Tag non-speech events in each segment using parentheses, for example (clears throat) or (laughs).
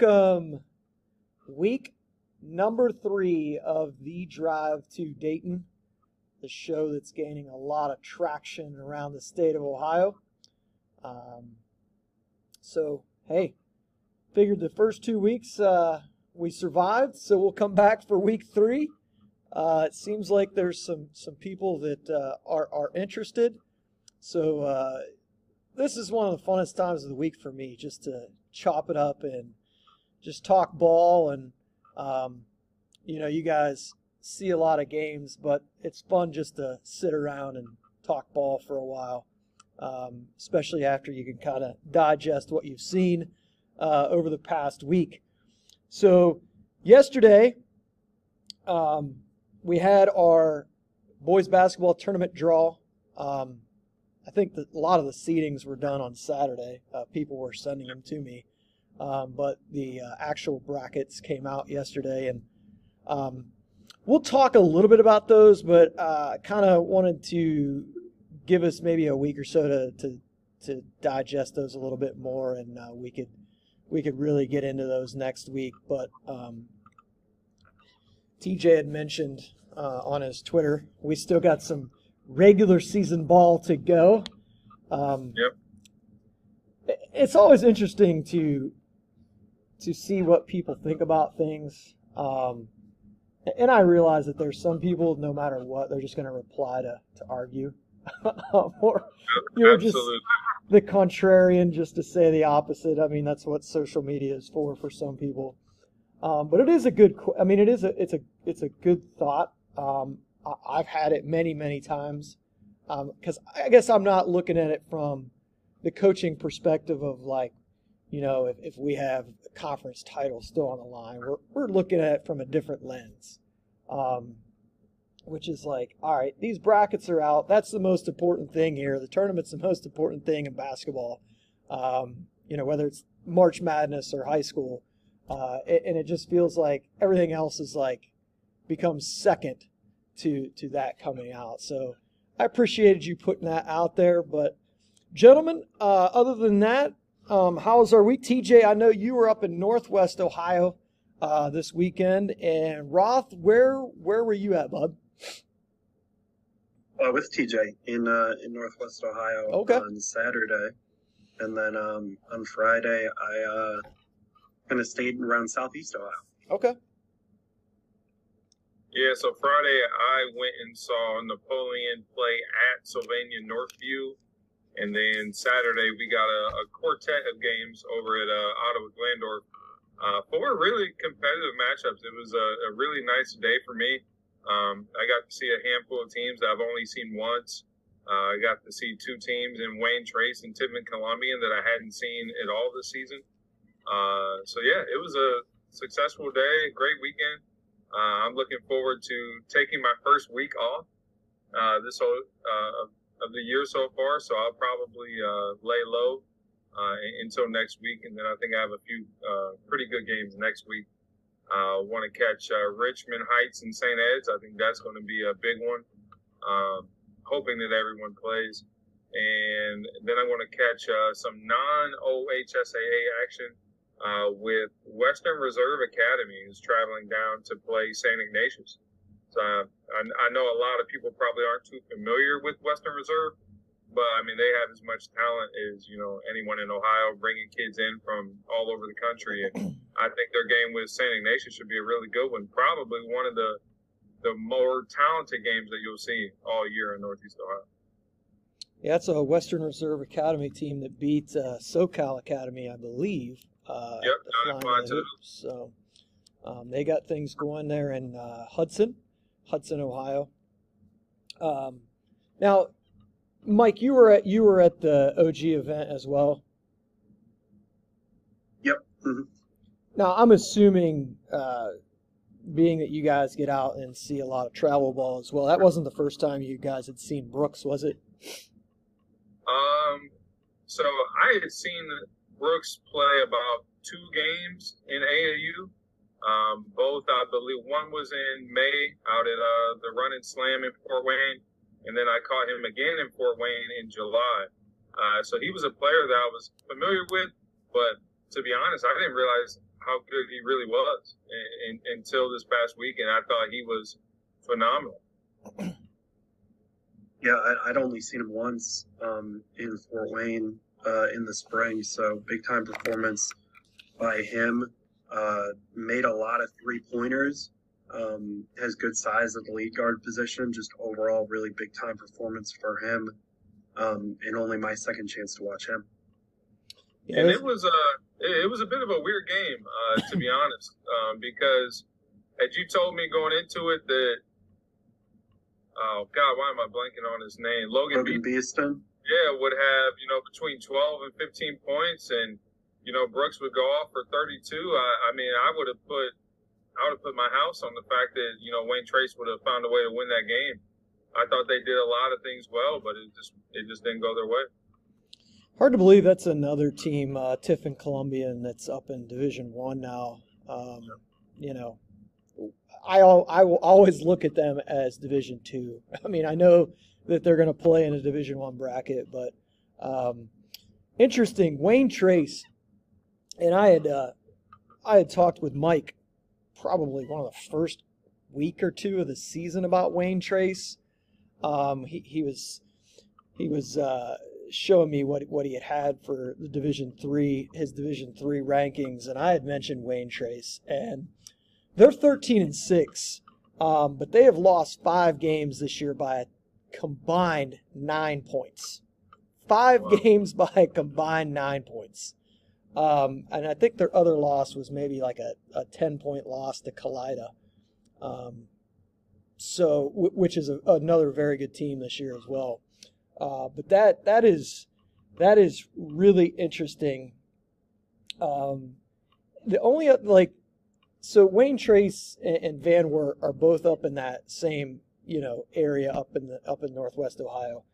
welcome week number three of the drive to Dayton, the show that's gaining a lot of traction around the state of Ohio. Um, so, hey, figured the first two weeks uh, we survived, so we'll come back for week three. Uh, it seems like there's some some people that uh, are are interested. So uh, this is one of the funnest times of the week for me, just to chop it up and just talk ball and um, you know you guys see a lot of games, but it's fun just to sit around and talk ball for a while, um, especially after you can kind of digest what you've seen uh, over the past week. So yesterday. Um, we had our boys basketball tournament draw. Um, I think that a lot of the seedings were done on Saturday. Uh, people were sending them to me, um, but the uh, actual brackets came out yesterday, and um, we'll talk a little bit about those. But I uh, kind of wanted to give us maybe a week or so to to, to digest those a little bit more, and uh, we could we could really get into those next week. But um, TJ had mentioned uh, on his Twitter. We still got some regular season ball to go. Um, yep. It's always interesting to to see what people think about things. Um, and I realize that there's some people, no matter what, they're just going to reply to to argue, (laughs) or you know, just the contrarian, just to say the opposite. I mean, that's what social media is for for some people. Um, but it is a good. I mean, it is a. It's a. It's a good thought. Um, I, have had it many, many times. Because um, I guess I'm not looking at it from the coaching perspective of like, you know, if, if we have a conference title still on the line, we're, we're looking at it from a different lens. Um, which is like, all right, these brackets are out. That's the most important thing here. The tournament's the most important thing in basketball. Um, you know, whether it's March Madness or high school. Uh, and it just feels like everything else is like becomes second to to that coming out. So I appreciated you putting that out there. But gentlemen, uh, other than that, um, how's our week? TJ, I know you were up in Northwest Ohio uh, this weekend, and Roth, where where were you at, bud? Uh, with TJ in uh, in Northwest Ohio okay. on Saturday, and then um, on Friday I uh, kind of stayed around Southeast Ohio. Okay. Yeah, so Friday I went and saw Napoleon play at Sylvania Northview, and then Saturday we got a, a quartet of games over at uh, Ottawa Glandorf. Uh, four really competitive matchups. It was a, a really nice day for me. Um, I got to see a handful of teams that I've only seen once. Uh, I got to see two teams in Wayne Trace and Tiffin Columbian that I hadn't seen at all this season. Uh, so yeah, it was a successful day, great weekend. Uh, I'm looking forward to taking my first week off uh, this whole uh, of the year so far. So I'll probably uh, lay low uh, until next week, and then I think I have a few pretty good games next week. I want to catch Richmond Heights and St. Ed's. I think that's going to be a big one. Um, hoping that everyone plays. And then I want to catch some non OHSAA action uh, with Western Reserve Academy, who's traveling down to play St. Ignatius. So uh, I, I, know a lot of people probably aren't too familiar with Western Reserve, but I mean they have as much talent as you know anyone in Ohio, bringing kids in from all over the country, and I think their game with St. Ignatius should be a really good one. Probably one of the the more talented games that you'll see all year in Northeast Ohio. Yeah, it's a Western Reserve Academy team that beat uh, SoCal Academy, I believe, uh, yep, the So um, they got things going there in uh, Hudson, Hudson, Ohio. Um, now, Mike, you were at you were at the OG event as well. Yep. Mm-hmm. Now, I'm assuming, uh, being that you guys get out and see a lot of travel ball as well, that wasn't the first time you guys had seen Brooks, was it? Um. So I had seen Brooks play about two games in AAU. Um, both, I believe, one was in May out at uh, the Run and Slam in Fort Wayne, and then I caught him again in Fort Wayne in July. Uh, so he was a player that I was familiar with, but to be honest, I didn't realize how good he really was until this past weekend. I thought he was phenomenal. (clears throat) Yeah, I, would only seen him once um, in Fort Wayne uh, in the spring, so big time performance by him. Uh, made a lot of three pointers. Um, has good size at the lead guard position. Just overall, really big time performance for him. Um, and only my second chance to watch him. And it was a it was a bit of a weird game, uh, to be (laughs) honest, um, because had you told me going into it that oh god, why am I blanking on his name? Logan, Logan Be- Beeston. Yeah, would have you know between twelve and fifteen points, and you know Brooks would go off for thirty two. I, I mean, I would have put I would have put my house on the fact that you know Wayne Trace would have found a way to win that game. I thought they did a lot of things well, but it just it just didn't go their way. Hard to believe that's another team, uh, Tiffin Columbian, that's up in Division One now. Um, you know, I I will always look at them as Division Two. I mean, I know that they're going to play in a Division One bracket, but um, interesting. Wayne Trace and I had uh, I had talked with Mike probably one of the first week or two of the season about Wayne Trace. Um, he he was he was uh, showing me what what he had had for the Division three his Division three rankings, and I had mentioned Wayne Trace and they're 13 and 6, um, but they have lost five games this year by a combined nine points. Five wow. games (laughs) by a combined nine points. Um, and I think their other loss was maybe like a, a 10 point loss to Kalida. Um, so, which is a, another very good team this year as well. Uh, but that that is that is really interesting. Um, the only like so Wayne Trace and Van Wert are both up in that same you know area up in the up in Northwest Ohio.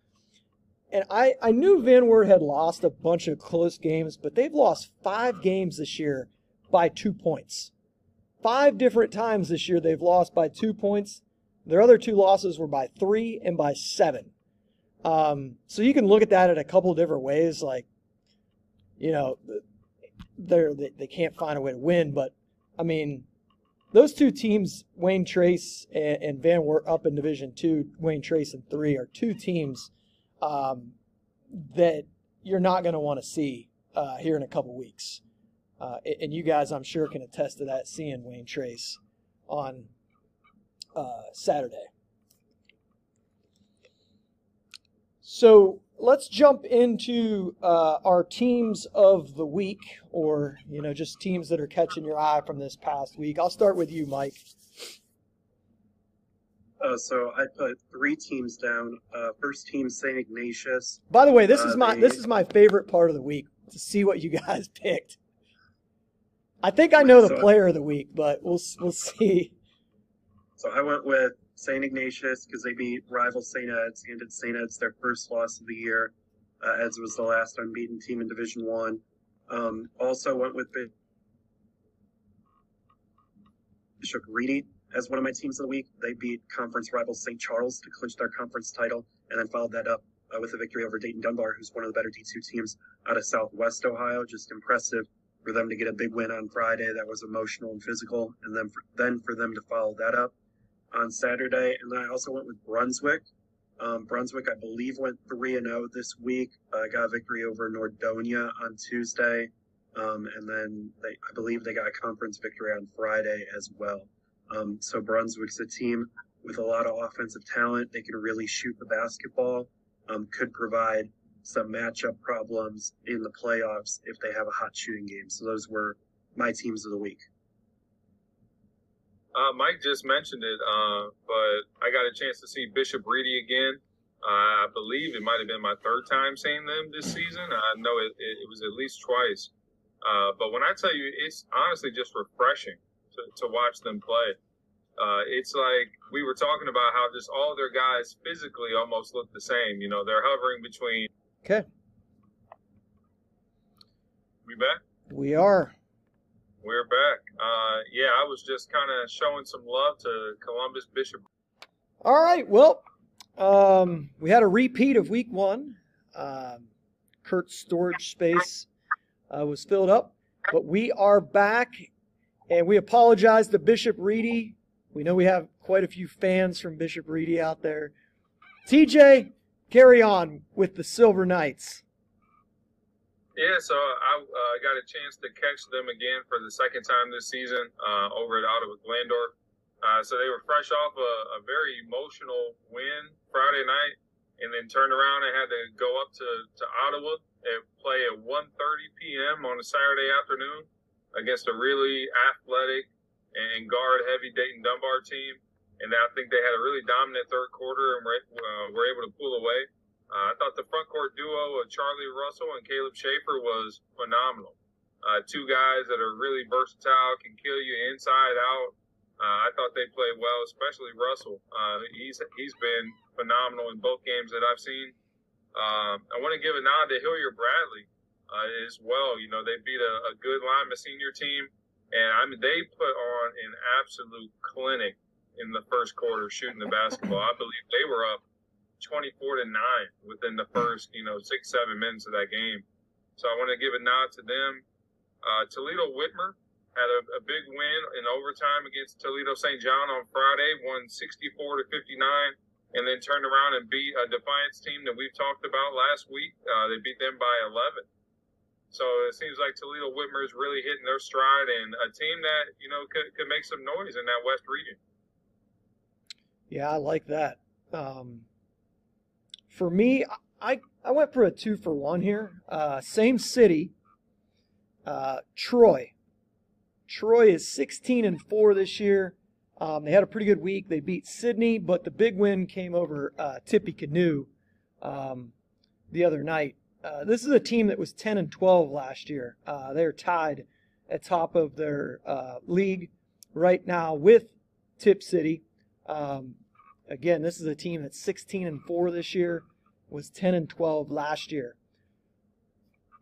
And I, I knew Van Wert had lost a bunch of close games, but they've lost five games this year by two points. Five different times this year they've lost by two points. Their other two losses were by three and by seven. Um, so you can look at that in a couple different ways. Like, you know, they're, they, they can't find a way to win, but I mean, those two teams, Wayne Trace and, and Van Wert up in Division Two, Wayne Trace and three, are two teams um, that you're not going to want to see uh, here in a couple weeks. Uh, and you guys, I'm sure, can attest to that seeing Wayne Trace on uh, Saturday. So let's jump into uh, our teams of the week, or you know, just teams that are catching your eye from this past week. I'll start with you, Mike. Uh, so I put three teams down. Uh, first team, St. Ignatius. By the way, this is uh, my they... this is my favorite part of the week to see what you (laughs) guys picked. I think I know the so player of the week, but we'll we'll see. So I went with St. Ignatius because they beat rival St. Ed's, and it's St. Ed's their first loss of the year. Uh, Ed's was the last unbeaten team in Division One. Um, also went with Bishop Ready as one of my teams of the week. They beat conference rival St. Charles to clinch their conference title, and then followed that up uh, with a victory over Dayton Dunbar, who's one of the better D2 teams out of Southwest Ohio. Just impressive for them to get a big win on Friday. That was emotional and physical, and then for, then for them to follow that up on Saturday, and then I also went with Brunswick. Um, Brunswick, I believe, went three and zero oh this week. Uh, got a victory over Nordonia on Tuesday, um, and then they, I believe they got a conference victory on Friday as well. Um, so Brunswick's a team with a lot of offensive talent. They can really shoot the basketball. Um, could provide some matchup problems in the playoffs if they have a hot shooting game. So those were my teams of the week. Uh, Mike just mentioned it, uh, but I got a chance to see Bishop Ready again. Uh, I believe it might have been my third time seeing them this season. I know it, it, it was at least twice. Uh, but when I tell you, it's honestly just refreshing to, to watch them play. Uh, it's like we were talking about how just all their guys physically almost look the same. You know, they're hovering between. Okay. We back? We are. We're back. Uh, yeah, I was just kind of showing some love to Columbus Bishop. All right. Well, um, we had a repeat of week one. Um, Kurt's storage space uh, was filled up, but we are back And we apologize to Bishop Ready. We know we have quite a few fans from Bishop Ready out there. TJ, carry on with the Silver Knights. Yeah, so I uh, got a chance to catch them again for the second time this season uh, over at Ottawa Glandorf. Uh, so they were fresh off a, a, very emotional win Friday night, and then turned around and had to go up to, to Ottawa and play at 1:30 p.m. on a Saturday afternoon against a really athletic and guard-heavy Dayton Dunbar team. And I think they had a really dominant third quarter and were, uh, were able to pull away. Uh, I thought the front court duo of Charlie Russell and Caleb Schaefer was phenomenal. Uh, two guys that are really versatile, can kill you inside out. Uh, I thought they played well, especially Russell. Uh, he's he's been phenomenal in both games that I've seen. Um, I want to give a nod to Hilliard Bradley uh, as well. You know, they beat a, a good Lima senior team, and I mean they put on an absolute clinic in the first quarter shooting the basketball. I believe they were up 24 to 9 within the first, you know, six, seven minutes of that game. So I want to give a nod to them. Uh, Toledo Whitmer had a, a, big win in overtime against Toledo St. John on Friday, won 64 to 59, and then turned around and beat a Defiance team that we've talked about last week. Uh, they beat them by 11. So it seems like Toledo Whitmer is really hitting their stride and a team that, you know, could, could make some noise in that West region. Yeah, I like that. Um, for me, I I went for a two for one here. Uh, same city, uh, Troy. Troy is 16 and four this year. Um, they had a pretty good week. They beat Sidney, but the big win came over uh, Tippecanoe um, the other night. Uh, this is a team that was 10 and 12 last year. Uh, they're tied at top of their uh, league right now with Tipp City. Um, Again, this is a team that's 16 and 4 this year, was 10 and 12 last year.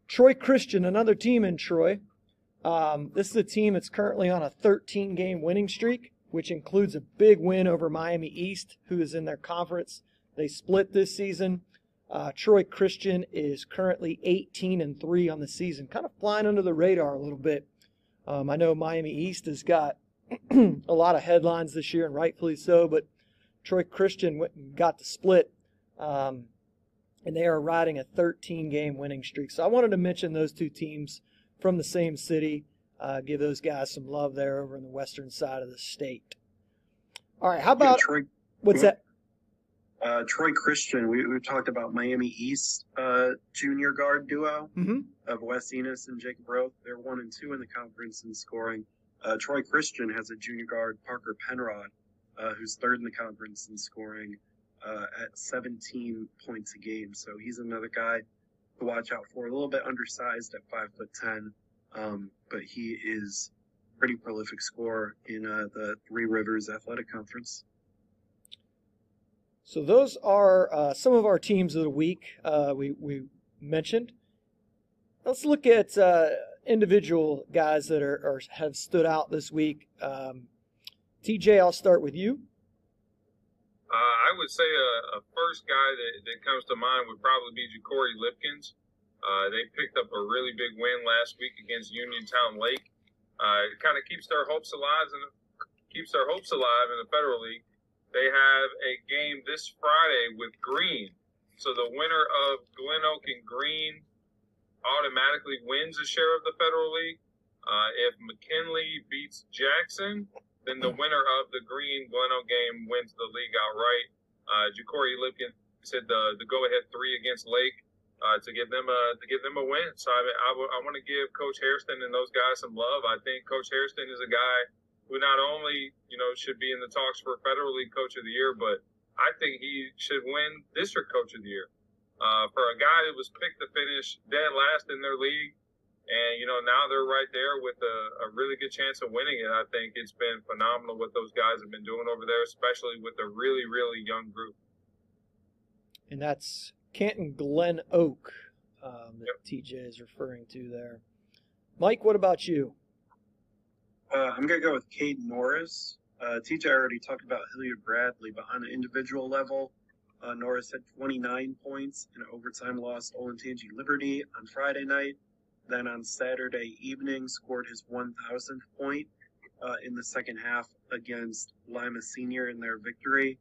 Troy Christian, another team in Troy. Um, this is a team that's currently on a 13 game winning streak, which includes a big win over Miami East, who is in their conference. They split this season. Uh, Troy Christian is currently 18 and 3 on the season, kind of flying under the radar a little bit. Um, I know Miami East has got (clears throat) a lot of headlines this year, and rightfully so, but Troy Christian went and got the split, um, and they are riding a 13 game winning streak. So I wanted to mention those two teams from the same city. Uh, give those guys some love there over in the western side of the state. All right, how about yeah, Troy, what's that? Uh, Troy Christian, we, have talked about Miami East uh, junior guard duo mm-hmm. of Wes Enos and Jacob Roth. They're one and two in the conference in scoring. Uh, Troy Christian has a junior guard, Parker Penrod, uh, who's third in the conference in scoring uh, at 17 points a game. So he's another guy to watch out for. A little bit undersized at five foot ten, um, but he is pretty prolific scorer in uh, the Three Rivers Athletic Conference. So those are uh, some of our teams of the week uh, we we mentioned. Let's look at uh, individual guys that are, are, have stood out this week. Um, TJ, I'll start with you. Uh, I would say a, a first guy that, that, comes to mind would probably be Ja'Cory Lipkins. Uh, they picked up a really big win last week against Uniontown Lake. Uh, it kind of keeps their hopes alive and keeps their hopes alive in the Federal League. They have a game this Friday with Green. So the winner of Glen Oak and Green automatically wins a share of the Federal League. Uh, if McKinley beats Jackson, then the winner of the Green Glen Oak game wins the league outright. Uh, Ja'Cory Lipkin said the the go ahead three against Lake uh, to give them a to give them a win. So I want to give Coach Hairston and those guys some love. I think Coach Hairston is a guy who not only you know should be in the talks for Federal League Coach of the Year, but I think he should win District Coach of the Year. Uh, for a guy that was picked to finish dead last in their league, and, you know, now they're right there with a, a, really good chance of winning it. I think it's been phenomenal what those guys have been doing over there, especially with a really, really young group. And that's Canton Glen Oak um, that yep. TJ is referring to there. Mike, what about you? Uh, I'm going to go with Cade Norris. Uh, TJ already talked about Hilliard Bradley, but on an individual level, uh, Norris had 29 points in overtime loss Olentangy Liberty on Friday night. Then on Saturday evening, scored his 1,000th point uh, in the second half against Lima Senior in their victory.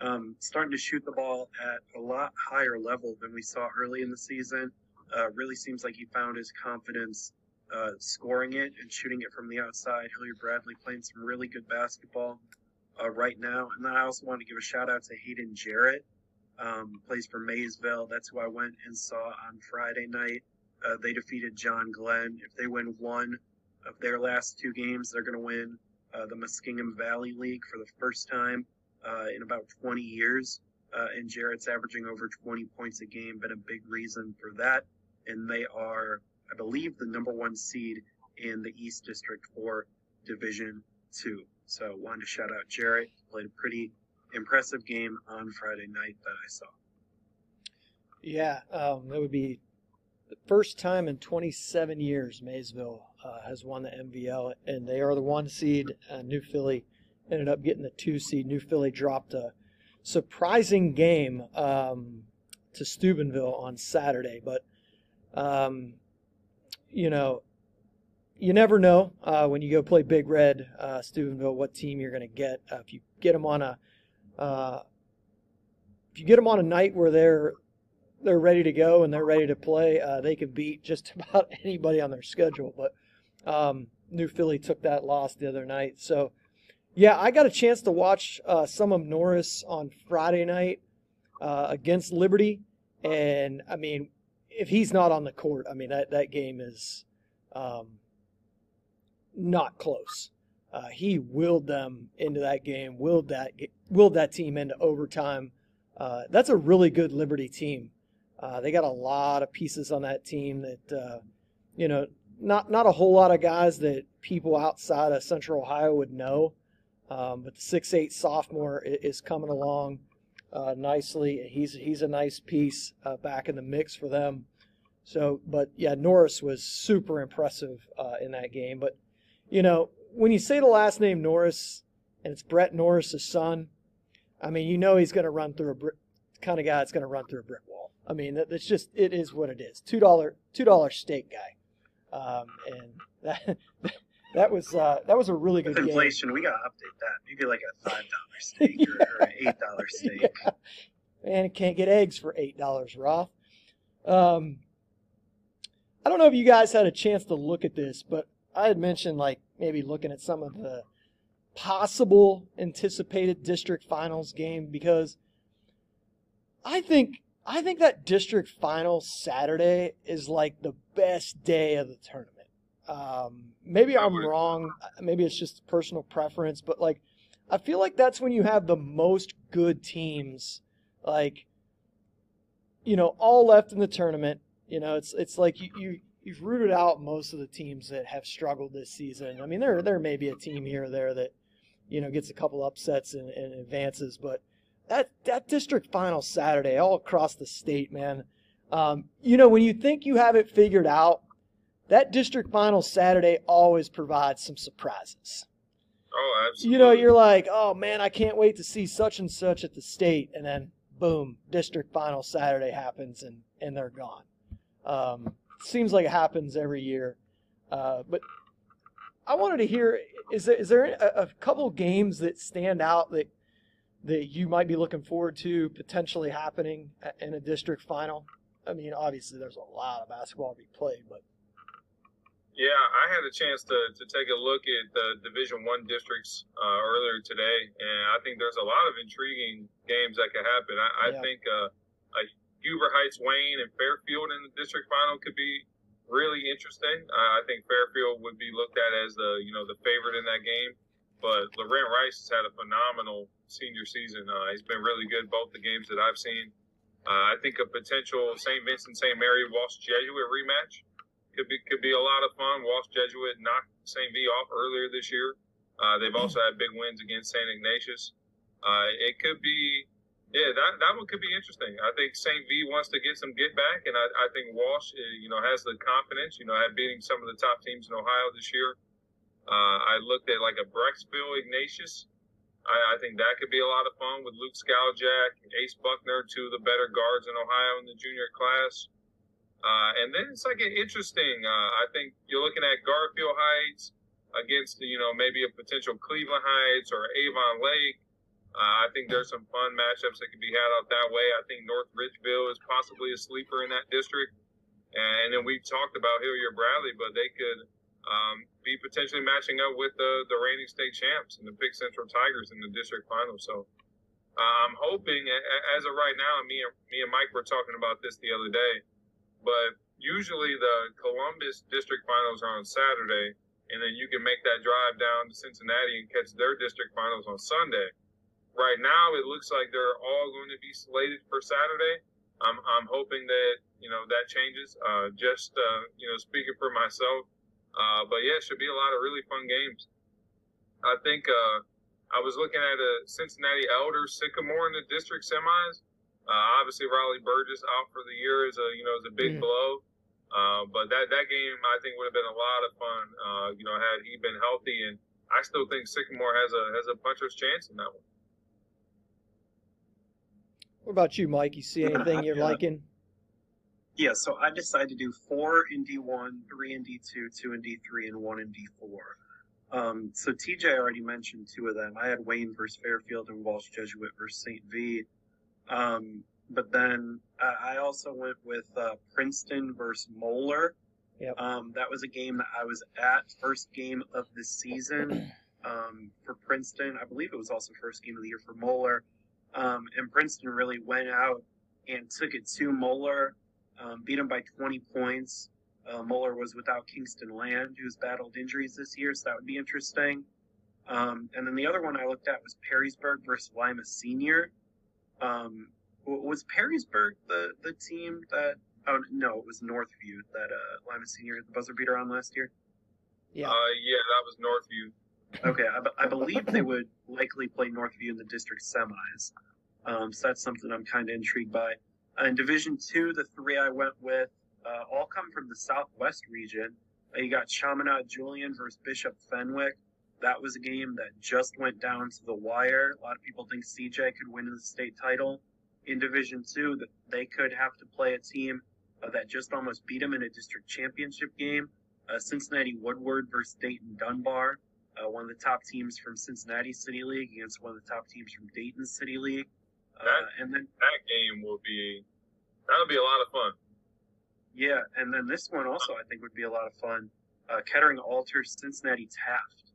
Um, starting to shoot the ball at a lot higher level than we saw early in the season. Uh, really seems like he found his confidence uh, scoring it and shooting it from the outside. Hilliard Bradley playing some really good basketball uh, right now. And then I also want to give a shout out to Hayden Jarrett. Um, plays for Maysville. That's who I went and saw on Friday night. Uh, they defeated John Glenn. If they win one of their last two games, they're going to win uh, the Muskingum Valley League for the first time uh, in about 20 years. Uh, and Jarrett's averaging over 20 points a game, been a big reason for that. And they are, I believe, the number one seed in the East District for Division Two. So wanted to shout out Jarrett. Played a pretty impressive game on Friday night that I saw. Yeah, um, that would be the first time in 27 years Maysville uh, has won the MVL, and they are the one seed. Uh, New Philly ended up getting the two seed. New Philly dropped a surprising game um, to Steubenville on Saturday, but um, you know, you never know uh, when you go play Big Red uh, Steubenville what team you're going to get. Uh, if you get them on a uh, if you get them on a night where they're they're ready to go and they're ready to play, uh, they can beat just (laughs) about anybody on their schedule. But um, New Philly took that loss the other night, so yeah, I got a chance to watch uh, some of Norris on Friday night against Liberty, and I mean, if he's not on the court, I mean that that game is. Um, not close. Uh, he willed them into that game, willed that willed that team into overtime. Uh, that's a really good Liberty team. Uh, they got a lot of pieces on that team that uh, you know, not not a whole lot of guys that people outside of Central Ohio would know. Um, but the six eight sophomore is coming along uh, nicely. He's he's a nice piece uh, back in the mix for them. So, but yeah, Norris was super impressive in that game. But you know, when you say the last name Norris and it's Brett Norris's son, I mean, you know he's going to run through a brick, kind of guy that's going to run through a brick wall. I mean, that's just it is what it is. Two dollar two dollar steak guy, um, and (laughs) that that was uh, that was a really good With inflation. Game. We got to update that. Maybe like a five dollar (laughs) steak yeah. or, or, an eight dollar steak. Yeah. Man, can't get eggs for eight dollars, Roth. Um, I don't know if you guys had a chance to look at this, but I had mentioned like maybe looking at some of the possible anticipated district finals game because I think I think that district final Saturday is like the best day of the tournament. Um, maybe I'm wrong. Maybe it's just personal preference, but like I feel like that's when you have the most good teams, like you know, all left in the tournament. You know, it's it's like you, you you've rooted out most of the teams that have struggled this season. I mean, there there may be a team here or there that you know gets a couple upsets and, and advances, but that that district final Saturday all across the state, man. Um, you know, when you think you have it figured out, that district final Saturday always provides some surprises. Oh, absolutely. You know, you're like, oh man, I can't wait to see such and such at the state, and then boom, district final Saturday happens, and and they're gone. Um, seems like it happens every year. Uh, but I wanted to hear is there, is there a, a couple games that stand out that that you might be looking forward to potentially happening in a district final? I mean, obviously there's a lot of basketball to be played, but yeah, I had a chance to, to take a look at the Division One districts uh, earlier today, and I think there's a lot of intriguing games that could happen. I, I yeah. think uh, a Huber Heights, Wayne, and Fairfield in the district final could be really interesting. I think Fairfield would be looked at as the you know the favorite in that game, but Laurent Rice has had a phenomenal senior season. Uh, he's been really good both the games that I've seen. Uh, I think a potential St. Vincent St. Mary Walsh Jesuit rematch could be could be a lot of fun. Walsh Jesuit knocked St. V off earlier this year. Uh, they've also had big wins against St. Ignatius. Uh, it could be yeah, that, that one could be interesting. I think St. V wants to get some get back, and I, I think Walsh, uh, you know, has the confidence, you know, at beating some of the top teams in Ohio this year. Uh, I looked at like a Brecksville Ignatius. I, I, think that could be a lot of fun with Luke Skaljak, Ace Buckner, two of the better guards in Ohio in the junior class. Uh, and then it's like an interesting. Uh, I think you're looking at Garfield Heights, against you know maybe a potential Cleveland Heights or Avon Lake. Uh, I think there's some fun matchups that could be had out that way. I think North Ridgeville is possibly a sleeper in that district. And then we talked about Hilliard Bradley, but they could um, be potentially matching up with the, the reigning state champs and the Pick Central Tigers in the district final. So uh, I'm hoping, as of right now, me and me and Mike were talking about this the other day, but usually the Columbus district finals are on Saturday, and then you can make that drive down to Cincinnati and catch their district finals on Sunday. Right now, it looks like they're all going to be slated for Saturday. I'm, I'm hoping that you know that changes. Uh, just uh, you know, speaking for myself, uh, but yeah, it should be a lot of really fun games. I think uh, I was looking at a Cincinnati Elder Sycamore in the district semis. Uh, obviously, Riley Burgess out for the year is a you know is a big mm. blow. Uh, but that that game I think would have been a lot of fun. Uh, you know, had he been healthy, and I still think Sycamore has a has a puncher's chance in that one. What about you, Mike? You see anything you're (laughs) liking? Yeah, so I decided to do four in D1, three in D2, two in D3, and one in D4. Um, so TJ already mentioned two of them. I had Wayne versus Fairfield and Walsh Jesuit versus St. V. Um, but then uh, I also went with uh, Princeton versus Moeller. Yep. Um, that was a game that I was at, first game of the season (clears throat) um, for Princeton. I believe it was also first game of the year for Moeller. Um, and Princeton really went out and took it to Moeller, um, beat him by 20 points. Uh, Moeller was without Kingston Land, who's battled injuries this year, so that would be interesting. Um, and then the other one I looked at was Perrysburg versus Lima Senior. Um, was Perrysburg the, the team that? Oh no, it was Northview that uh, Lima Senior hit the buzzer beater on last year. Yeah, uh, yeah, that was Northview. Okay, I, I, believe they would likely play Northview in the district semis. Um, so that's something I'm kind of intrigued by. Uh, in Division Two, the three I went with uh, all come from the Southwest region. Uh, you got Chaminade Julian versus Bishop Fenwick. That was a game that just went down to the wire. A lot of people think CJ could win the state title. In Division Two, that they could have to play a team uh, that just almost beat them in a district championship game. Uh, Cincinnati Woodward versus Dayton Dunbar uh, one of the top teams from Cincinnati City League against one of the top teams from Dayton City League. Uh, that, and then that game will be that'll be a lot of fun. Yeah, and then this one also I think would be a lot of fun. Uh, Kettering Alter Cincinnati Taft.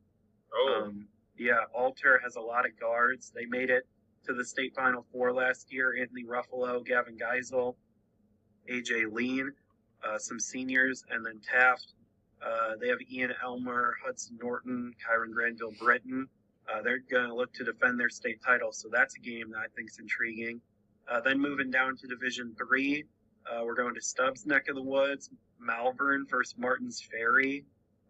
Oh. Um, yeah, Alter has a lot of guards. They made it to the state final four last year. Anthony Ruffalo, Gavin Geisel, AJ Lean, uh, some seniors, and then Taft uh, they have Ian Elmer, Hudson Norton, Kyron Granville Britton. Uh, they're going to look to defend their state title, so that's a game that I think is intriguing. Uh, then moving down to Division Three, uh, we're going to Stubbs' neck of the woods, Malvern versus Martin's Ferry,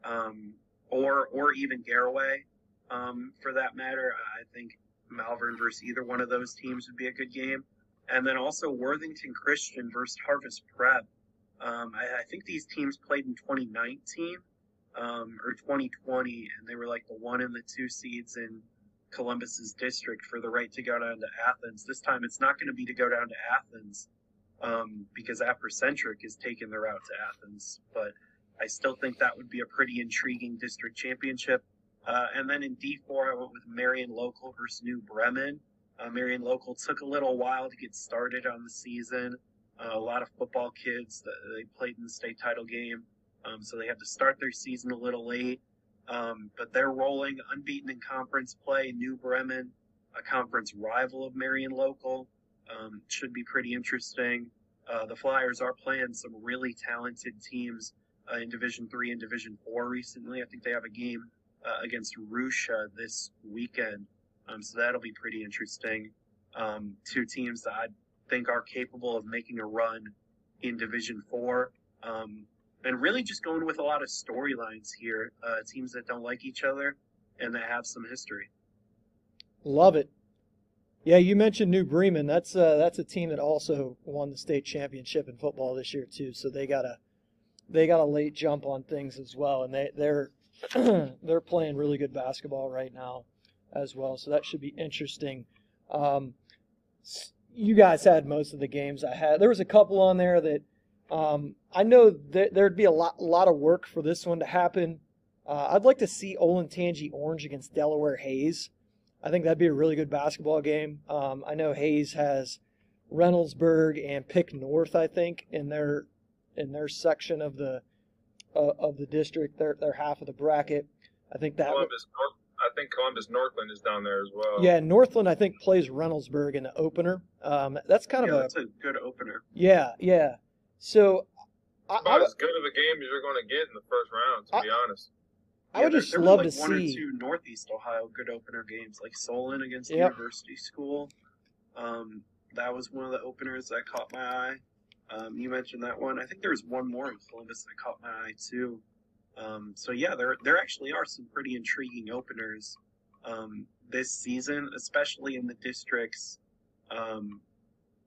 um, or or even Garaway, um, for that matter. I think Malvern versus either one of those teams would be a good game. And then also Worthington Christian versus Harvest Prep. Um, I, I, think these teams played in 2019 um, or 2020, and they were like the one and the two seeds in Columbus's district for the right to go down to Athens. This time, it's not going to be to go down to Athens um, because Africentric is taking the route to Athens. But I still think that would be a pretty intriguing district championship. Uh, and then in D4, I went with Marion Local versus New Bremen. Uh, Marion Local took a little while to get started on the season. Uh, a lot of football kids that they played in the state title game, um, so they had to start their season a little late. Um, but they're rolling unbeaten in conference play. New Bremen, a conference rival of Marion Local, um, should be pretty interesting. Uh, the Flyers are playing some really talented teams uh, in Division Three and Division Four recently. I think they have a game uh, against Russia this weekend, um, so that'll be pretty interesting. Um, two teams that I'd think are capable of making a run in Division Four. Um, and really just going with a lot of storylines here. Uh, teams that don't like each other and that have some history. Love it. Yeah, you mentioned New Bremen. That's uh, that's a team that also won the state championship in football this year too. So they got a they got a late jump on things as well, and they they're (clears throat) they're playing really good basketball right now as well. So that should be interesting. Um, you guys had most of the games I had. There was a couple on there that um, I know there'd be a lot, lot of work for this one to happen. Uh, I'd like to see Olin Olentangy Orange against Delaware Hayes. I think that'd be a really good basketball game. Um, I know Hayes has Reynoldsburg and Pick North, I think, in their in their section of the uh, of the district. Their their half of the bracket. I think that. Columbus North, I think Columbus Northland is down there as well. Yeah, Northland I think plays Reynoldsburg in the opener. Um, that's kind Yeah, of a that's a good opener. yeah yeah. So I, About I, would- as good of a game as you're going to get in the first round, to I- be honest. I would there- just there was love like to one or two Northeast Ohio good opener games, like Solon against Yep. University School. Um, that was one of the openers that caught my eye. Um, you mentioned that one. I think there was one more in Columbus that caught my eye too. Um, so yeah, there there actually are some pretty intriguing openers um, this season, especially in the districts um,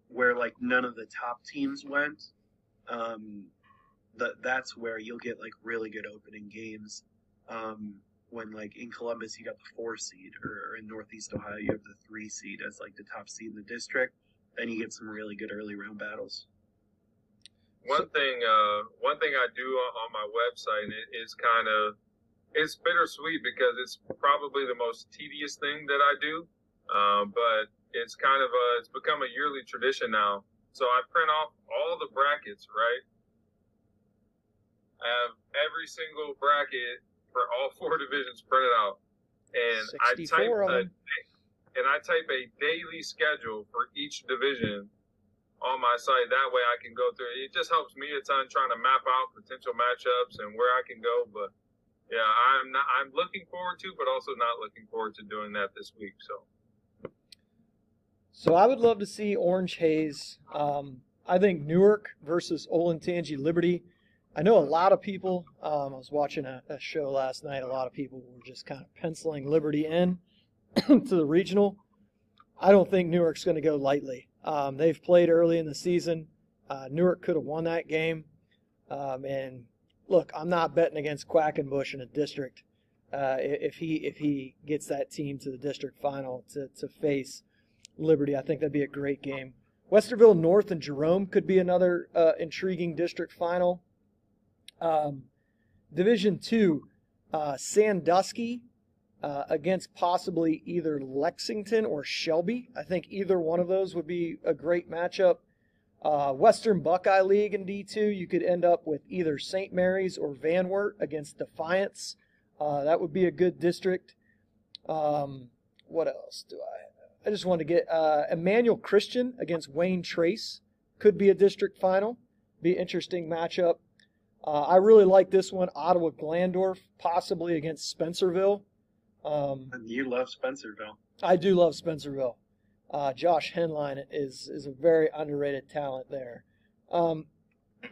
where like none of the top teams went. Um, that that's where you'll get like really good opening games. Um, when like in Columbus you got the four seed, or, or in Northeast Ohio you have the three seed as like the top seed in the district, then you get some really good early round battles. One thing, uh, one thing I do on, my website, is kind of, it's bittersweet because it's probably the most tedious thing that I do. Um, but it's kind of a, it's become a yearly tradition now. So I print off all the brackets, right? I have every single bracket for all (laughs) four divisions printed out, and I type a, and I type a daily schedule for each division on my site. That way I can go through it. Just helps me a ton trying to map out potential matchups and where I can go. But yeah, I'm not I'm looking forward to, but also not looking forward to doing that this week. So So I would love to see Orange Hayes. Um, I think Newark versus Olentangy Liberty. I know a lot of people. Um, I was watching a, a show last night. A lot of people were just kind of penciling Liberty in (clears throat) to the regional. I don't think Newark's going to go lightly. Um, they've played early in the season. Uh, Newark could have won that game. Um, and look, I'm not betting against Quackenbush in a district. Uh, if he if he gets that team to the district final to, to face Liberty, I think that'd be a great game. Westerville North and Jerome could be another uh, intriguing district final. Um, Division two, uh, Sandusky uh, against possibly either Lexington or Shelby. I think either one of those would be a great matchup. Uh, Western Buckeye League in D2, you could end up with either St. Mary's or Van Wert against Defiance. Uh, that would be a good district. Um, what else do I? I just want to get uh, Emmanuel Christian against Wayne Trace could be a district final. Be interesting matchup. Uh, I really like this one. Ottawa Glandorf possibly against Spencerville. Um, And you love Spencerville. I do love Spencerville. Uh, Josh Henline is is a very underrated talent there. Um, (clears throat)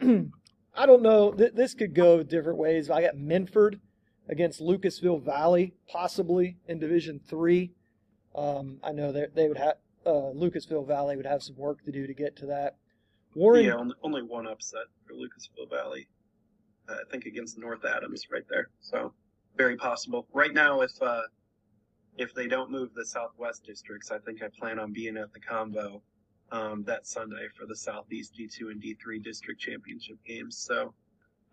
I don't know. Th- this could go different ways. I got Minford against Lucasville Valley, possibly in Division Three. Um, I know that they would have uh, Lucasville Valley would have some work to do to get to that. Warren, Yeah, only, only one upset for Lucasville Valley. Uh, I think against North Adams right there. So very possible. Right now, if uh, if they don't move the Southwest districts, I think I plan on being at the Convo um, that Sunday for the Southeast D2 and D3 district championship games. So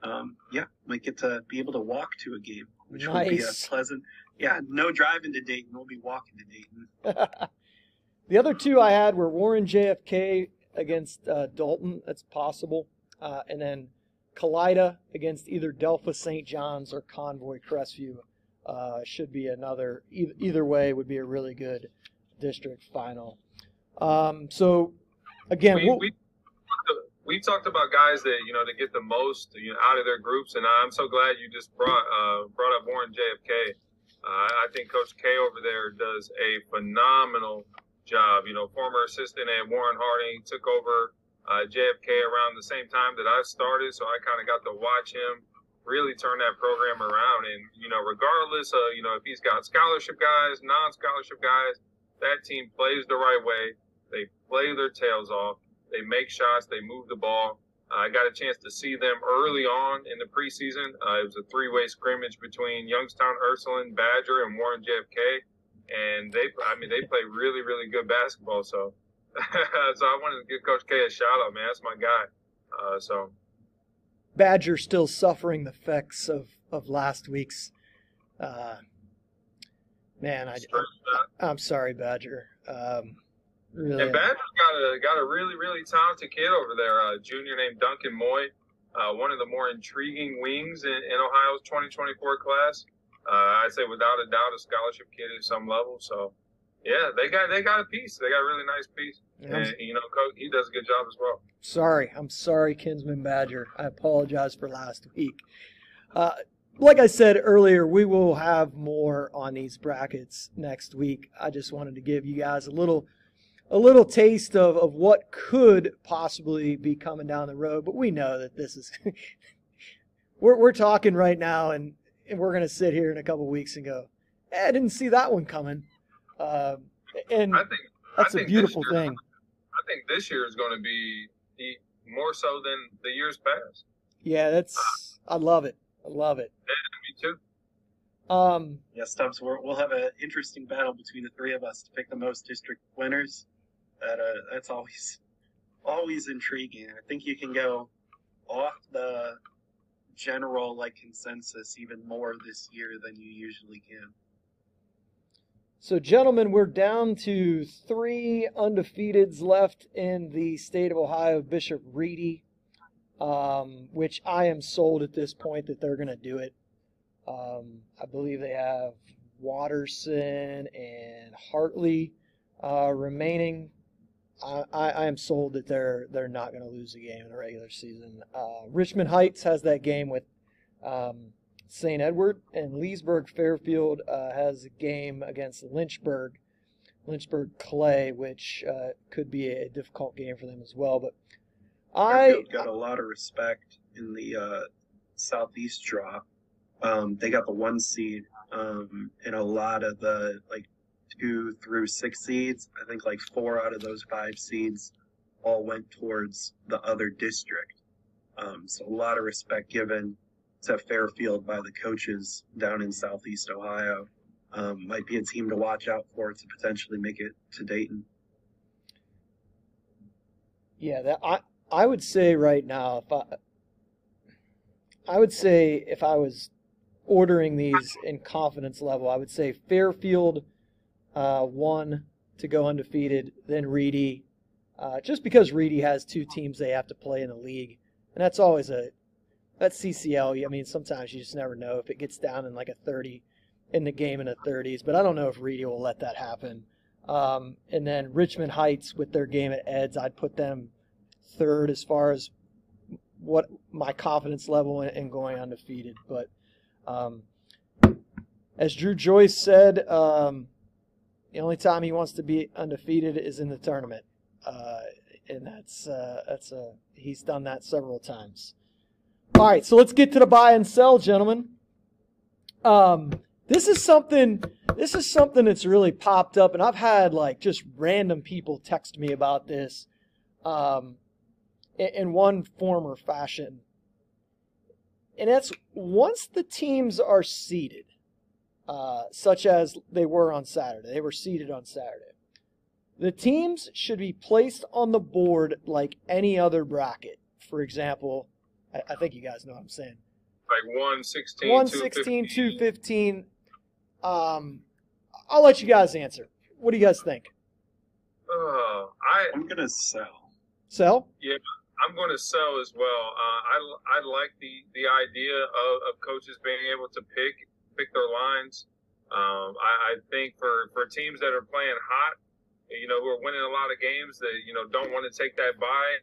um, yeah, might get to be able to walk to a game, which will be a pleasant. Yeah, no driving to Dayton. We'll be walking to Dayton. (laughs) the other two I had were Warren JFK against uh, Dalton. That's possible. Uh, and then Kalida against either Delphos St. John's or Convoy Crestview. Uh, should be another, either, either way, would be a really good district final. Um, so, again, we, we'll- we we talked about guys that you know to get the most you know, out of their groups, and I'm so glad you just brought uh, brought up Warren JFK. Uh, I think Coach K over there does a phenomenal job. You know, former assistant at Warren Harding took over uh, JFK around the same time that I started, so I kind of got to watch him really turn that program around. And you know, regardless of you know if he's got scholarship guys, non-scholarship guys, that team plays the right way. They play their tails off. They make shots. They move the ball. I got a chance to see them early on in the preseason. Uh, it was a three-way scrimmage between Youngstown, Ursuline, Badger, and Warren JFK, and they, I mean, they play really, really good basketball. So, (laughs) so I wanted to give Coach K a shout out, man. That's my guy. Uh, so Badger still suffering the effects of, of last week's Uh, man, I, up. I'm sorry, Badger. Um, really, And Badger's got a got a really really talented kid over there, a junior named Duncan Moy, uh, one of the more intriguing wings in, in Ohio's 2024 class. Uh, I'd say without a doubt a scholarship kid at some level. So yeah, they got they got a piece. They got a really nice piece, I'm and you know, coach he does a good job as well. sorry. I'm sorry, Kinsman Badger. I apologize for last week. Uh, like I said earlier, we will have more on these brackets next week. I just wanted to give you guys a little a little taste of, of what could possibly be coming down the road, but we know that this is (laughs) we're we're talking right now and, and we're gonna sit here in a couple weeks and go, eh, I didn't see that one coming. Um, and I think that's I a think beautiful this year- thing. I think this year is going to be more so than the years past. Yeah, that's I love it. I love it. Me too. Um, Yeah, Stubbs, we're, we'll have an interesting battle between the three of us to pick the most district winners. That uh, that's always always intriguing. I think you can go off the general like consensus even more this year than you usually can. So, gentlemen, we're down to three undefeateds left in the state of Ohio. Bishop Ready, um, which I am sold at this point that they're going to do it. Um, I believe they have Watterson and Hartley uh, remaining. I, I, I am sold that they're they're not going to lose a game in the regular season. Uh, Richmond Heights has that game with um, St. Edward, and Leesburg Fairfield uh, has a game against Lynchburg, Lynchburg Clay, which uh, could be a difficult game for them as well. But I Fairfield got a lot of respect in the uh, southeast draw. Um, they got the one seed, um, and a lot of the like two through six seeds. I think like four out of those five seeds all went towards the other district. Um, so a lot of respect given to Fairfield by the coaches down in southeast Ohio. Um, might be a team to watch out for to potentially make it to Dayton. Yeah, that I I would say right now if I I would say if I was ordering these in confidence level, I would say Fairfield uh, one to go undefeated, then Ready, uh, just because Ready has two teams they have to play in the league, and that's always a that's CCL. I mean, sometimes you just never know if it gets down in like a thirty in the game in the thirties, but I don't know if Ready will let that happen. Um, and then Richmond Heights with their game at Eds, I'd put them third as far as what my confidence level in, in going undefeated. But um, as Drew Joyce said, um, the only time he wants to be undefeated is in the tournament, uh, and that's uh, that's a he's done that several times. All right, so let's get to the buy and sell, gentlemen. Um, this is something. This is something that's really popped up, and I've had like just random people text me about this, um, in, one form or fashion. And that's once the teams are seated, uh, such as they were on Saturday. They were seated on Saturday. The teams should be placed on the board like any other bracket. For example, I, I think you guys know what I'm saying. Like 116, 116, 215. Um, I'll let you guys answer. What do you guys think? Uh, I I'm gonna sell. Sell? Yeah, I'm going to sell as well. Uh, I, I like the, the idea of, of coaches being able to pick pick their lines. Um, I, I think for, for teams that are playing hot, you know, who are winning a lot of games that you know don't want to take that bye.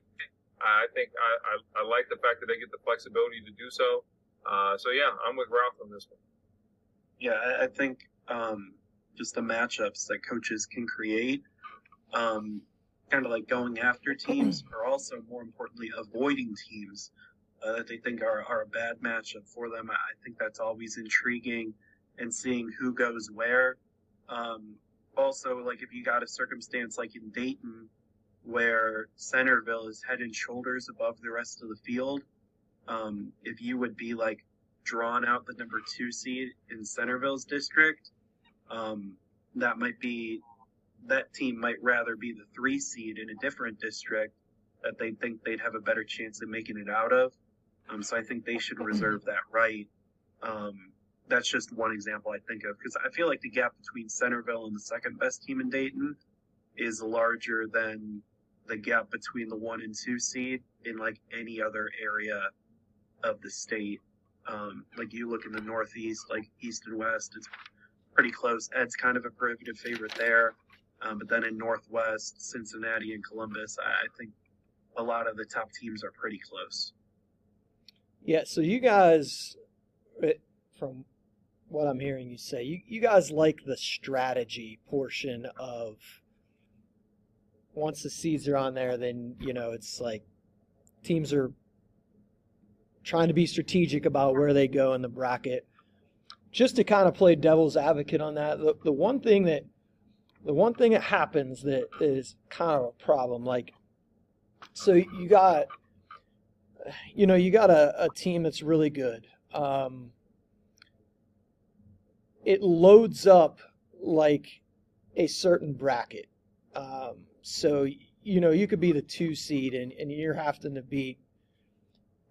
I think I, I, I like the fact that they get the flexibility to do so. Uh, so yeah, I'm with Ralph on this one. Yeah, I, I think um, just the matchups that coaches can create, um, kind of like going after teams, or also more importantly, avoiding teams uh, that they think are, are a bad matchup for them. I, I think that's always intriguing, and seeing who goes where. Um, also, like if you got a circumstance like in Dayton, where Centerville is head and shoulders above the rest of the field, um, if you would be like drawn out the number two seed in Centerville's district, um, that might be that team might rather be the three seed in a different district that they think they'd have a better chance of making it out of. Um, so I think they should reserve that right. Um, that's just one example I think of because I feel like the gap between Centerville and the second best team in Dayton is larger than the gap between the one and two seed in like any other area of the state. Um, like you look in the Northeast, like East and West, it's pretty close. Ed's kind of a prohibitive favorite there. Um, but then in Northwest, Cincinnati and Columbus, I, think a lot of the top teams are pretty close. Yeah, so you guys, eh, from what I'm hearing you say, you, you guys like the strategy portion of once the seeds are on there, then, you know, it's like teams are trying to be strategic about where they go in the bracket. Just to kind of play devil's advocate on that, the, the one thing that the one thing that happens that is kind of a problem, like so you got you know you got a, a team that's really good. Um, it loads up like a certain bracket. Um, so you know you could be the two seed and, and you're having to beat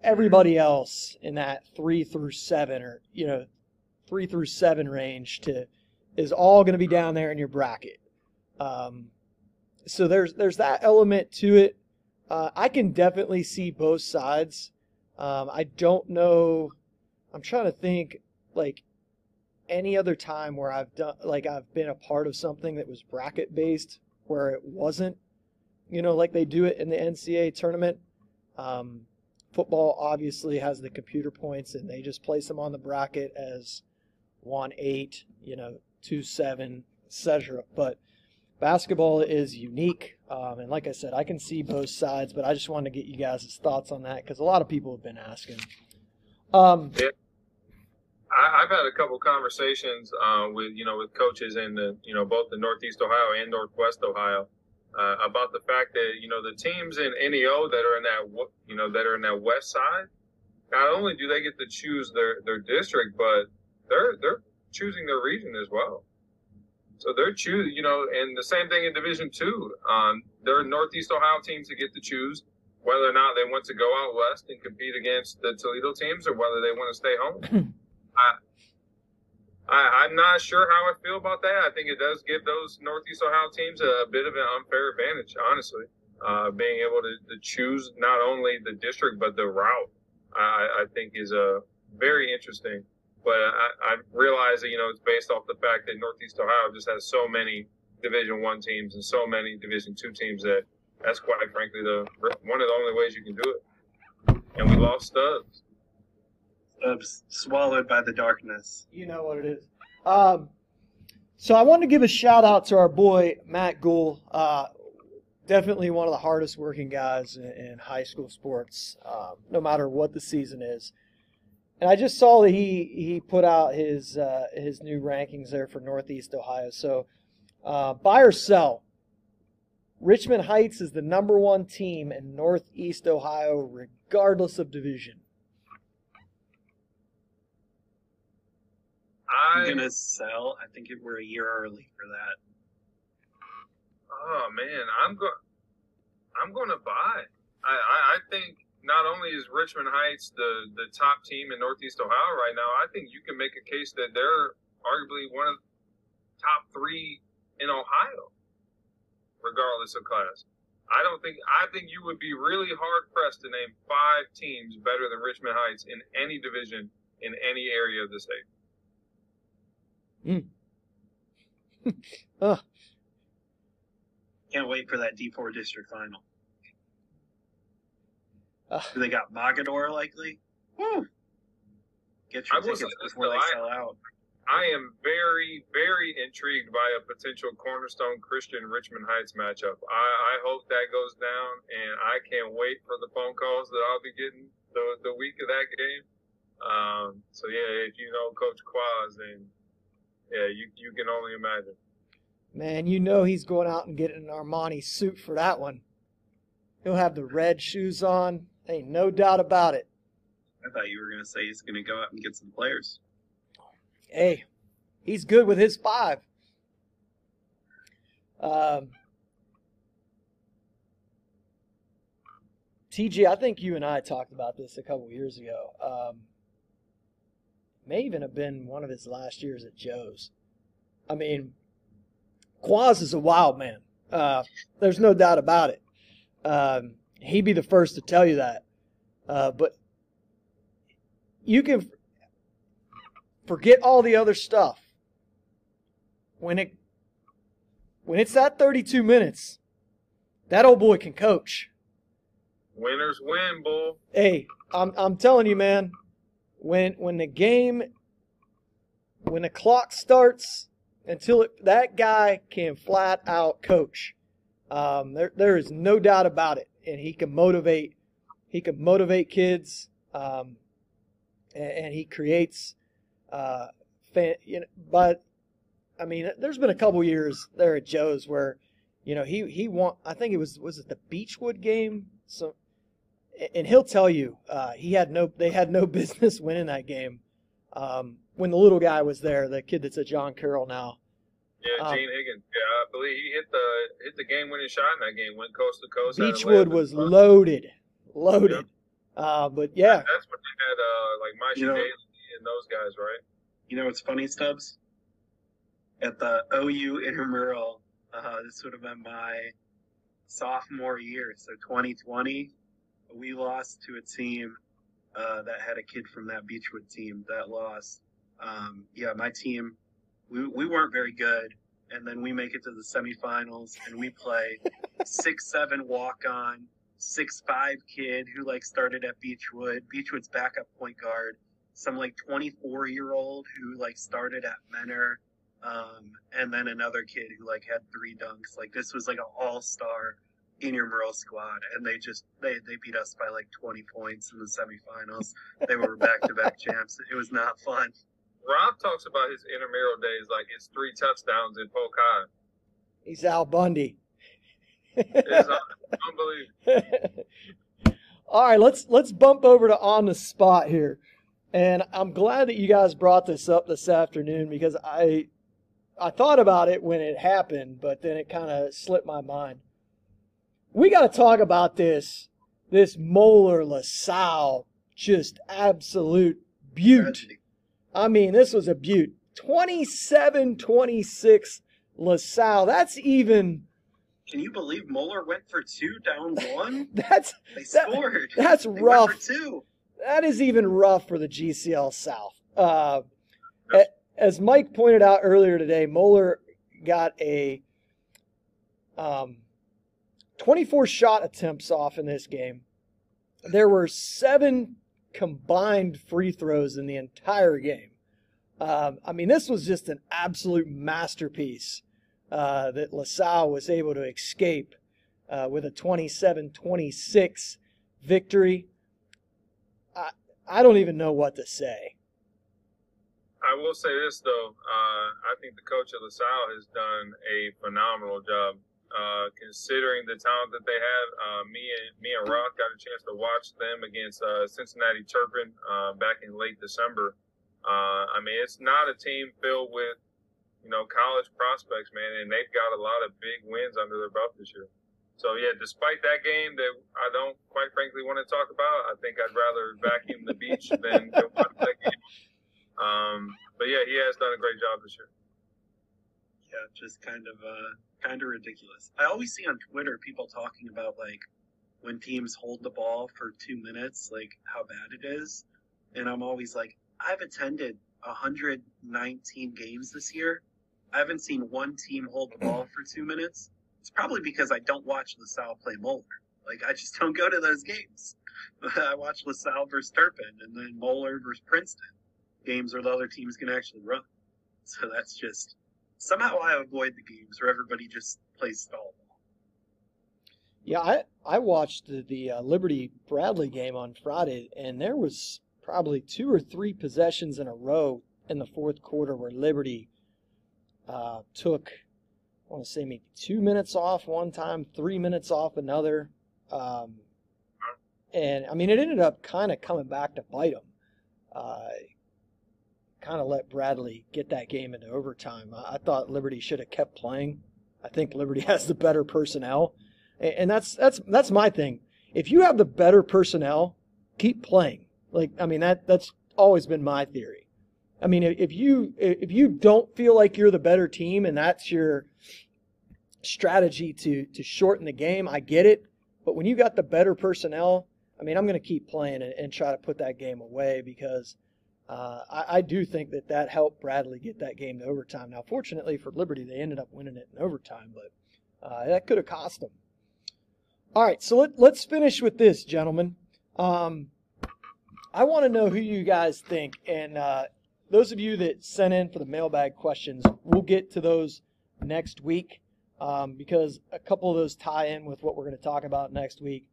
everybody else in that three through seven or you know three through seven range to is all going to be down there in your bracket. Um, so there's there's that element to it. Uh, I can definitely see both sides. Um, I don't know. I'm trying to think like any other time where I've done like I've been a part of something that was bracket based where it wasn't, you know, like they do it in the NCAA tournament. Um, football obviously has the computer points and they just place them on the bracket as one eight, you know, two seven, etc. But basketball is unique, um, and like I said, I can see both sides, but I just wanted to get you guys' thoughts on that because a lot of people have been asking. Um, yeah. I, have had a couple conversations uh, with you know with coaches in the you know both the Northeast Ohio and Northwest Ohio uh, about the fact that you know the teams in NEO that are in that you know that are in that west side, not only do they get to choose their their district, but they're they're choosing their region as well. So they're choosing, you know, and the same thing in Division Two. Um, there are Northeast Ohio teams that get to choose whether or not they want to go out west and compete against the Toledo teams or whether they want to stay home. (clears throat) I, am not sure how I feel about that. I think it does give those Northeast Ohio teams a, bit of an unfair advantage, honestly. Uh, being able to, to, choose not only the district but the route, I, I think is a very interesting. But I, I, realize that you know it's based off the fact that Northeast Ohio just has so many Division One teams and so many Division Two teams that that's quite frankly the one of the only ways you can do it. And we lost Stubbs swallowed by the darkness. You know what it is. Um, so I wanted to give a shout out to our boy Matt Gould. Uh, definitely one of the hardest working guys in, in high school sports, um, no matter what the season is. And I just saw that he he put out his uh, his new rankings there for Northeast Ohio. So uh, buy or sell. Richmond Heights is the number one team in Northeast Ohio, regardless of division. I'm gonna sell. I think it, we're a year early for that. Oh man, I'm going. I'm going to buy. I, I, I think not only is Richmond Heights the the top team in Northeast Ohio right now, I think you can make a case that they're arguably one of the top three in Ohio, regardless of class. I don't think I think you would be really hard pressed to name five teams better than Richmond Heights in any division in any area of the state. Mm. (laughs) oh. Can't wait for that D4 district final. Uh, Do they got Mogadore likely? Woo! Get your tickets before they sell out. I am very, very intrigued by a potential Cornerstone Christian Richmond Heights matchup. I, I hope that goes down, and I can't wait for the phone calls that I'll be getting the, the week of that game. Um, so yeah, if you know Coach Quaz, then yeah, you you can only imagine. Man, you know he's going out and getting an Armani suit for that one. He'll have the red shoes on. Ain't no doubt about it. I thought you were going to say he's going to go out and get some players. Hey, he's good with his five. Um, TG, I think you and I talked about this a couple years ago. Um, may even have been one of his last years at Joe's. I mean, Quaz is a wild man. Uh, there's no doubt about it. Um, he'd be the first to tell you that. Uh, but you can forget all the other stuff. When it when it's that 32 minutes, that old boy can coach. Winners win, bull. Hey, I'm I'm telling you, man. When when the game, when the clock starts, until it, that guy can flat out coach, um, there there is no doubt about it, and he can motivate. He can motivate kids, um, and, and, he creates. Uh, fan, you know, but I mean, there's been a couple years there at Joe's where, you know, he he won. I think it was was it the Beechwood game. So, and he'll tell you uh, he had no they had no (laughs) business winning that game um, when the little guy was there, the kid that's at John Carroll now. Yeah, um, Gene Higgins. Yeah, I believe he hit the hit the game winning shot in that game. Went coast to coast. Beechwood was loaded, loaded. Yep. Uh, but yeah, that's what they had. Uh, like Maishi you know, Daly and those guys, right? You know what's funny, Stubbs? at the OU intramural. Uh, this would have been my sophomore year, so 2020. We lost to a team uh, that had a kid from that Beechwood team that lost. Um, yeah, my team, we, we weren't very good. And then we make it to the semifinals and we play (laughs) six seven walk on, six five kid who like started at Beechwood, Beechwood's backup point guard, some like 24 year old who like started at Menor, um, and then another kid who like had three dunks. Like this was like an all star intramural squad, and they just they they beat us by like 20 points in the semifinals. They were back to back champs. It was not fun. Rob talks about his intramural days like it's three touchdowns in Polk High. He's Al Bundy. it's (laughs) unbelievable. All right, let's let's bump over to on the spot here. And I'm glad that you guys brought this up this afternoon because I I thought about it when it happened, but then it kind of slipped my mind. We got to talk about this this Moeller LaSalle just absolute butte. I mean, this was a butte. 27-26 LaSalle. That's even Can you believe Moeller went for two down (laughs) one? that's they scored. That's they rough. two. That is even rough for the GCL South. Uh, as Mike pointed out earlier today, Moeller got a um, 24 shot attempts off in this game. There were seven combined free throws in the entire game. Um, I mean, this was just an absolute masterpiece uh, that LaSalle was able to escape uh, with a 27 26 victory. I, I don't even know what to say. I will say this though, uh, I think the coach of LaSalle has done a phenomenal job. Uh, considering the talent that they have, uh, me and me and Roth got a chance to watch them against uh, Cincinnati Turpin uh, back in late December. Uh, I mean, it's not a team filled with you know college prospects, man, and they've got a lot of big wins under their belt this year. So yeah, despite that game that I don't quite frankly want to talk about, I think I'd rather vacuum the beach (laughs) than go watch that game. Um, but yeah, he has done a great job this year. Yeah, just kind of uh, kind of ridiculous. I always see on Twitter people talking about like when teams hold the ball for two minutes, like how bad it is, and I'm always like, I've attended 119 games this year. I haven't seen one team hold the ball for two minutes. It's probably because I don't watch LaSalle play Moeller. Like I just (laughs) don't go to those games. (laughs) I watch LaSalle versus Turpin and then Moeller versus Princeton games where the other teams can actually run. So that's just somehow I avoid the games where everybody just plays stall. Yeah, I I watched the, the uh, Liberty Bradley game on Friday, and there was probably two or three possessions in a row in the fourth quarter where Liberty uh, took I want to say maybe two minutes off one time, three minutes off another. Um, and I mean, it ended up kind of coming back to bite them. Uh, kind of let Bradley get that game into overtime. I thought Liberty should have kept playing. I think Liberty (laughs) has the better personnel, and that's that's that's my thing. If you have the better personnel, keep playing. Like I mean that that's always been my theory. I mean, if you if you don't feel like you're the better team and that's your strategy to to shorten the game, I get it. But when you got the better personnel, I mean, I'm going to keep playing and, and, try to put that game away because uh, I, I, do think that that helped Bradley get that game to overtime. Now, fortunately for Liberty, they ended up winning it in overtime, but uh, that could have cost them. All right, so let, let's finish with this, gentlemen. Um, I want to know who you guys think, and uh, those of you that sent in for the mailbag questions, we'll get to those next week um, because a couple of those tie in with what we're going to talk about next week.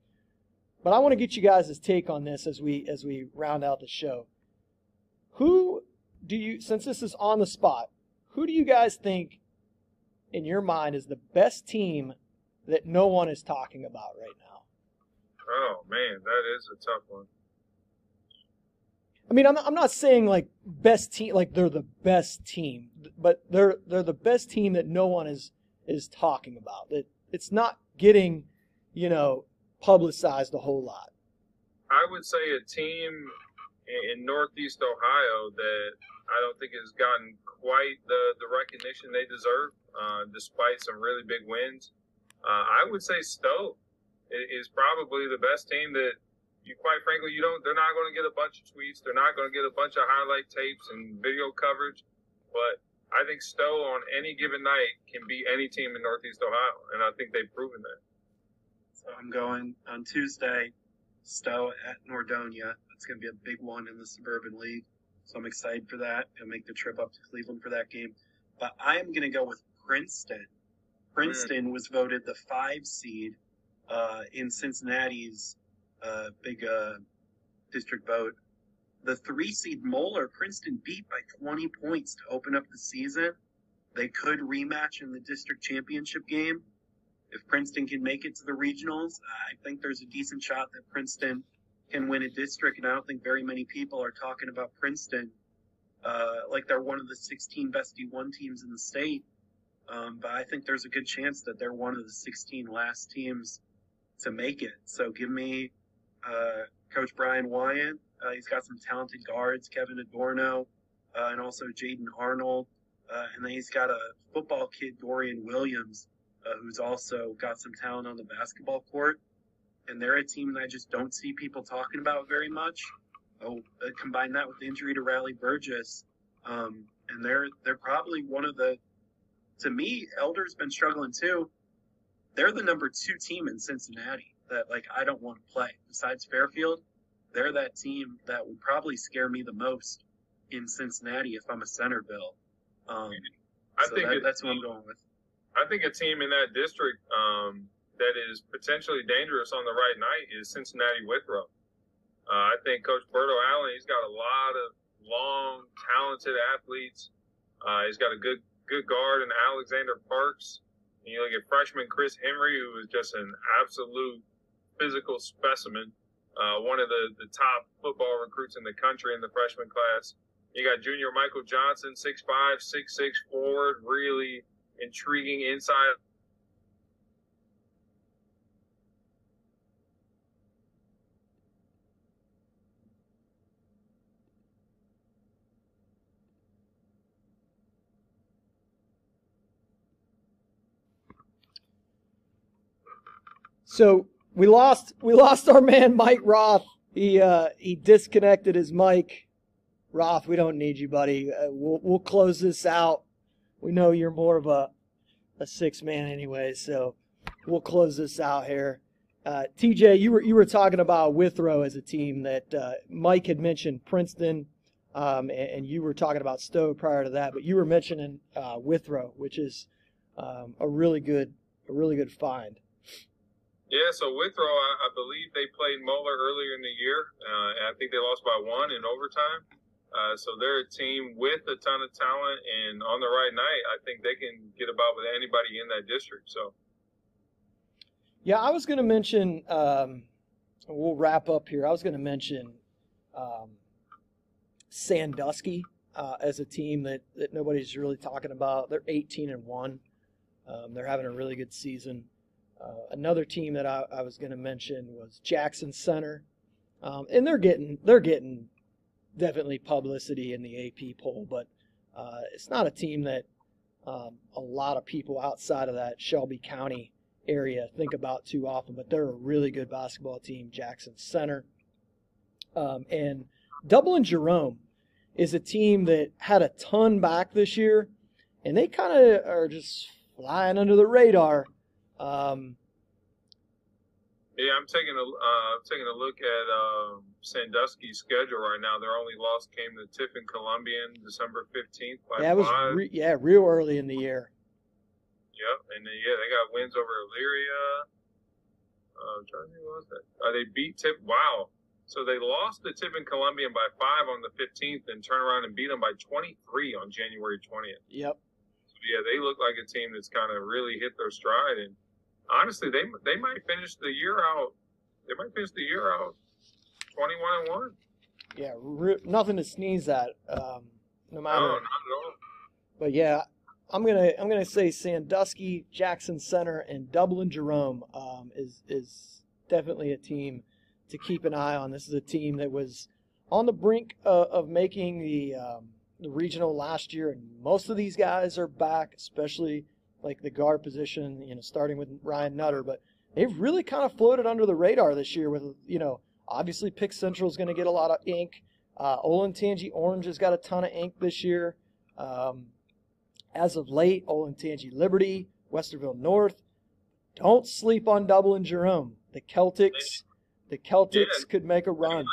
But I want to get you guys' take on this as we as we round out the show. Who do you, since this is on the spot, who do you guys think, in your mind, is the best team that no one is talking about right now? Oh man, that is a tough one. I mean, I'm not, I'm not saying like best team, like they're the best team, but they're they're the best team that no one is is talking about. That it's not getting, you know, publicized a whole lot. I would say a team in Northeast Ohio that I don't think has gotten quite the, the recognition they deserve, uh, despite some really big wins. Uh, I would say Stow is probably the best team that you quite frankly you don't they're not going to get a bunch of tweets they're not going to get a bunch of highlight tapes and video coverage but I think Stow on any given night can beat any team in Northeast Ohio, and I think they've proven that. So I'm going on Tuesday, Stow at Nordonia. That's going to be a big one in the Suburban League. So I'm excited for that. I'll make the trip up to Cleveland for that game. But I am going to go with Princeton. Princeton mm. was voted the five seed uh, in Cincinnati's uh, big uh, district vote the three seed Moeller, Princeton beat by 20 points to open up the season. They could rematch in the district championship game. If Princeton can make it to the regionals, I think there's a decent shot that Princeton can win a district. And I don't think very many people are talking about Princeton uh, like they're one of the 16 best D1 teams in the state. Um, but I think there's a good chance that they're one of the 16 last teams to make it. So give me uh, Coach Brian Wyant uh, he's got some talented guards, Kevin Adorno, uh, and also Jaden Arnold. Uh, and then he's got a football kid, Dorian Williams, uh, who's also got some talent on the basketball court. And they're a team that I just don't see people talking about very much. Oh, uh, combine that with the injury to Riley Burgess, um, and they're they're probably one of the. To me, Elder's been struggling too. They're the number two team in Cincinnati that like I don't want to play besides Fairfield they're that team that would probably scare me the most in Cincinnati if I'm a Centerville. Um, I so think that, that's what I'm going with. I think a team in that district um, that is potentially dangerous on the right night is Cincinnati Withrow. Uh, I think Coach Berto Allen, he's got a lot of long, talented athletes. Uh, he's got a good good guard in Alexander Parks. And you look at freshman Chris Henry, who is just an absolute physical specimen uh, one of the, the top football recruits in the country in the freshman class. You got junior Michael Johnson, six five, six six forward, really intriguing inside. So we lost we lost our man Mike Roth. He uh, he disconnected his mic. Roth, we don't need you, buddy. Uh, we'll we'll close this out. We know you're more of a a six man anyway, so we'll close this out here. Uh, TJ, you were you were talking about Withrow as a team that uh, Mike had mentioned Princeton, um, and, and, you were talking about Stow prior to that, but you were mentioning uh, Withrow, which is um, a really good a really good find. Yeah, so Withrow, I, I believe they played Moeller earlier in the year. Uh, I think they lost by one in overtime. Uh, so they're a team with a ton of talent, and on the right night, I think they can get about with anybody in that district. So, yeah, I was going to mention. Um, we'll wrap up here. I was going to mention um, Sandusky uh, as a team that that nobody's really talking about. They're 18 and one. Um, they're having a really good season. Uh, another team that I, I was going to mention was Jackson Center, um, and they're getting they're getting definitely publicity in the AP poll, but uh, it's not a team that um, a lot of people outside of that Shelby County area think about too often. But they're a really good basketball team, Jackson Center. Um, and Dublin Jerome is a team that had a ton back this year, and they kind of are just flying under the radar. Um, yeah, I'm taking a uh, taking a look at um, Sandusky's schedule right now. Their only loss came to Tiffin Columbian December 15th by yeah, it was re- yeah real early in the year. Yep, and then, yeah, they got wins over Elyria. Uh, I'm trying to think what was that. Uh, they beat Tipp. Wow. So they lost to Tiffin Columbian by five on the 15th, and turn around and beat them by 23 on January 20th. Yep. So yeah, they look like a team that's kind of really hit their stride, and honestly, they they might finish the year out. They might finish the year out 21 and one. Yeah, re- nothing to sneeze at. Um, no No, matter. not at all. But yeah, I'm gonna I'm gonna say Sandusky, Jackson Center, and Dublin Jerome um, is is definitely a team to keep an eye on. This is a team that was on the brink uh, of making the um, the regional last year, and most of these guys are back, especially like the guard position. You know, starting with Ryan Nutter, but they've really kind of floated under the radar this year. With you know, obviously Pick Central is going to get a lot of ink. Uh, Olentangy Orange has got a ton of ink this year. Um, as of late, Olin Olentangy Liberty, Westerville North. Don't sleep on Dublin Jerome. The Celtics, the Celtics Yeah. could make a run.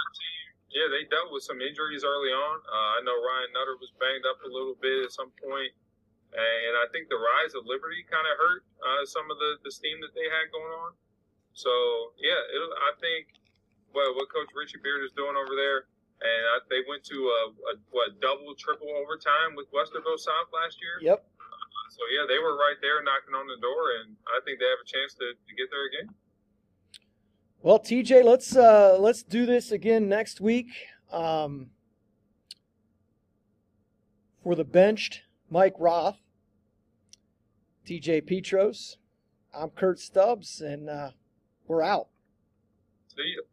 Yeah, they dealt with some injuries early on. Uh, I know Ryan Nutter was banged up a little bit at some point, and I think the rise of Liberty kind of hurt uh, some of the, the steam that they had going on. So yeah, it, I think what what Coach Richie Beard is doing over there, and I, they went to a, a what double triple overtime with Westerville South last year. Yep. So yeah, they were right there knocking on the door, and I think they have a chance to, to get there again. Well, TJ, let's uh, let's do this again next week. Um, for the benched Mike Roth, TJ Petros, I'm Kurt Stubbs, and uh, we're out. See ya.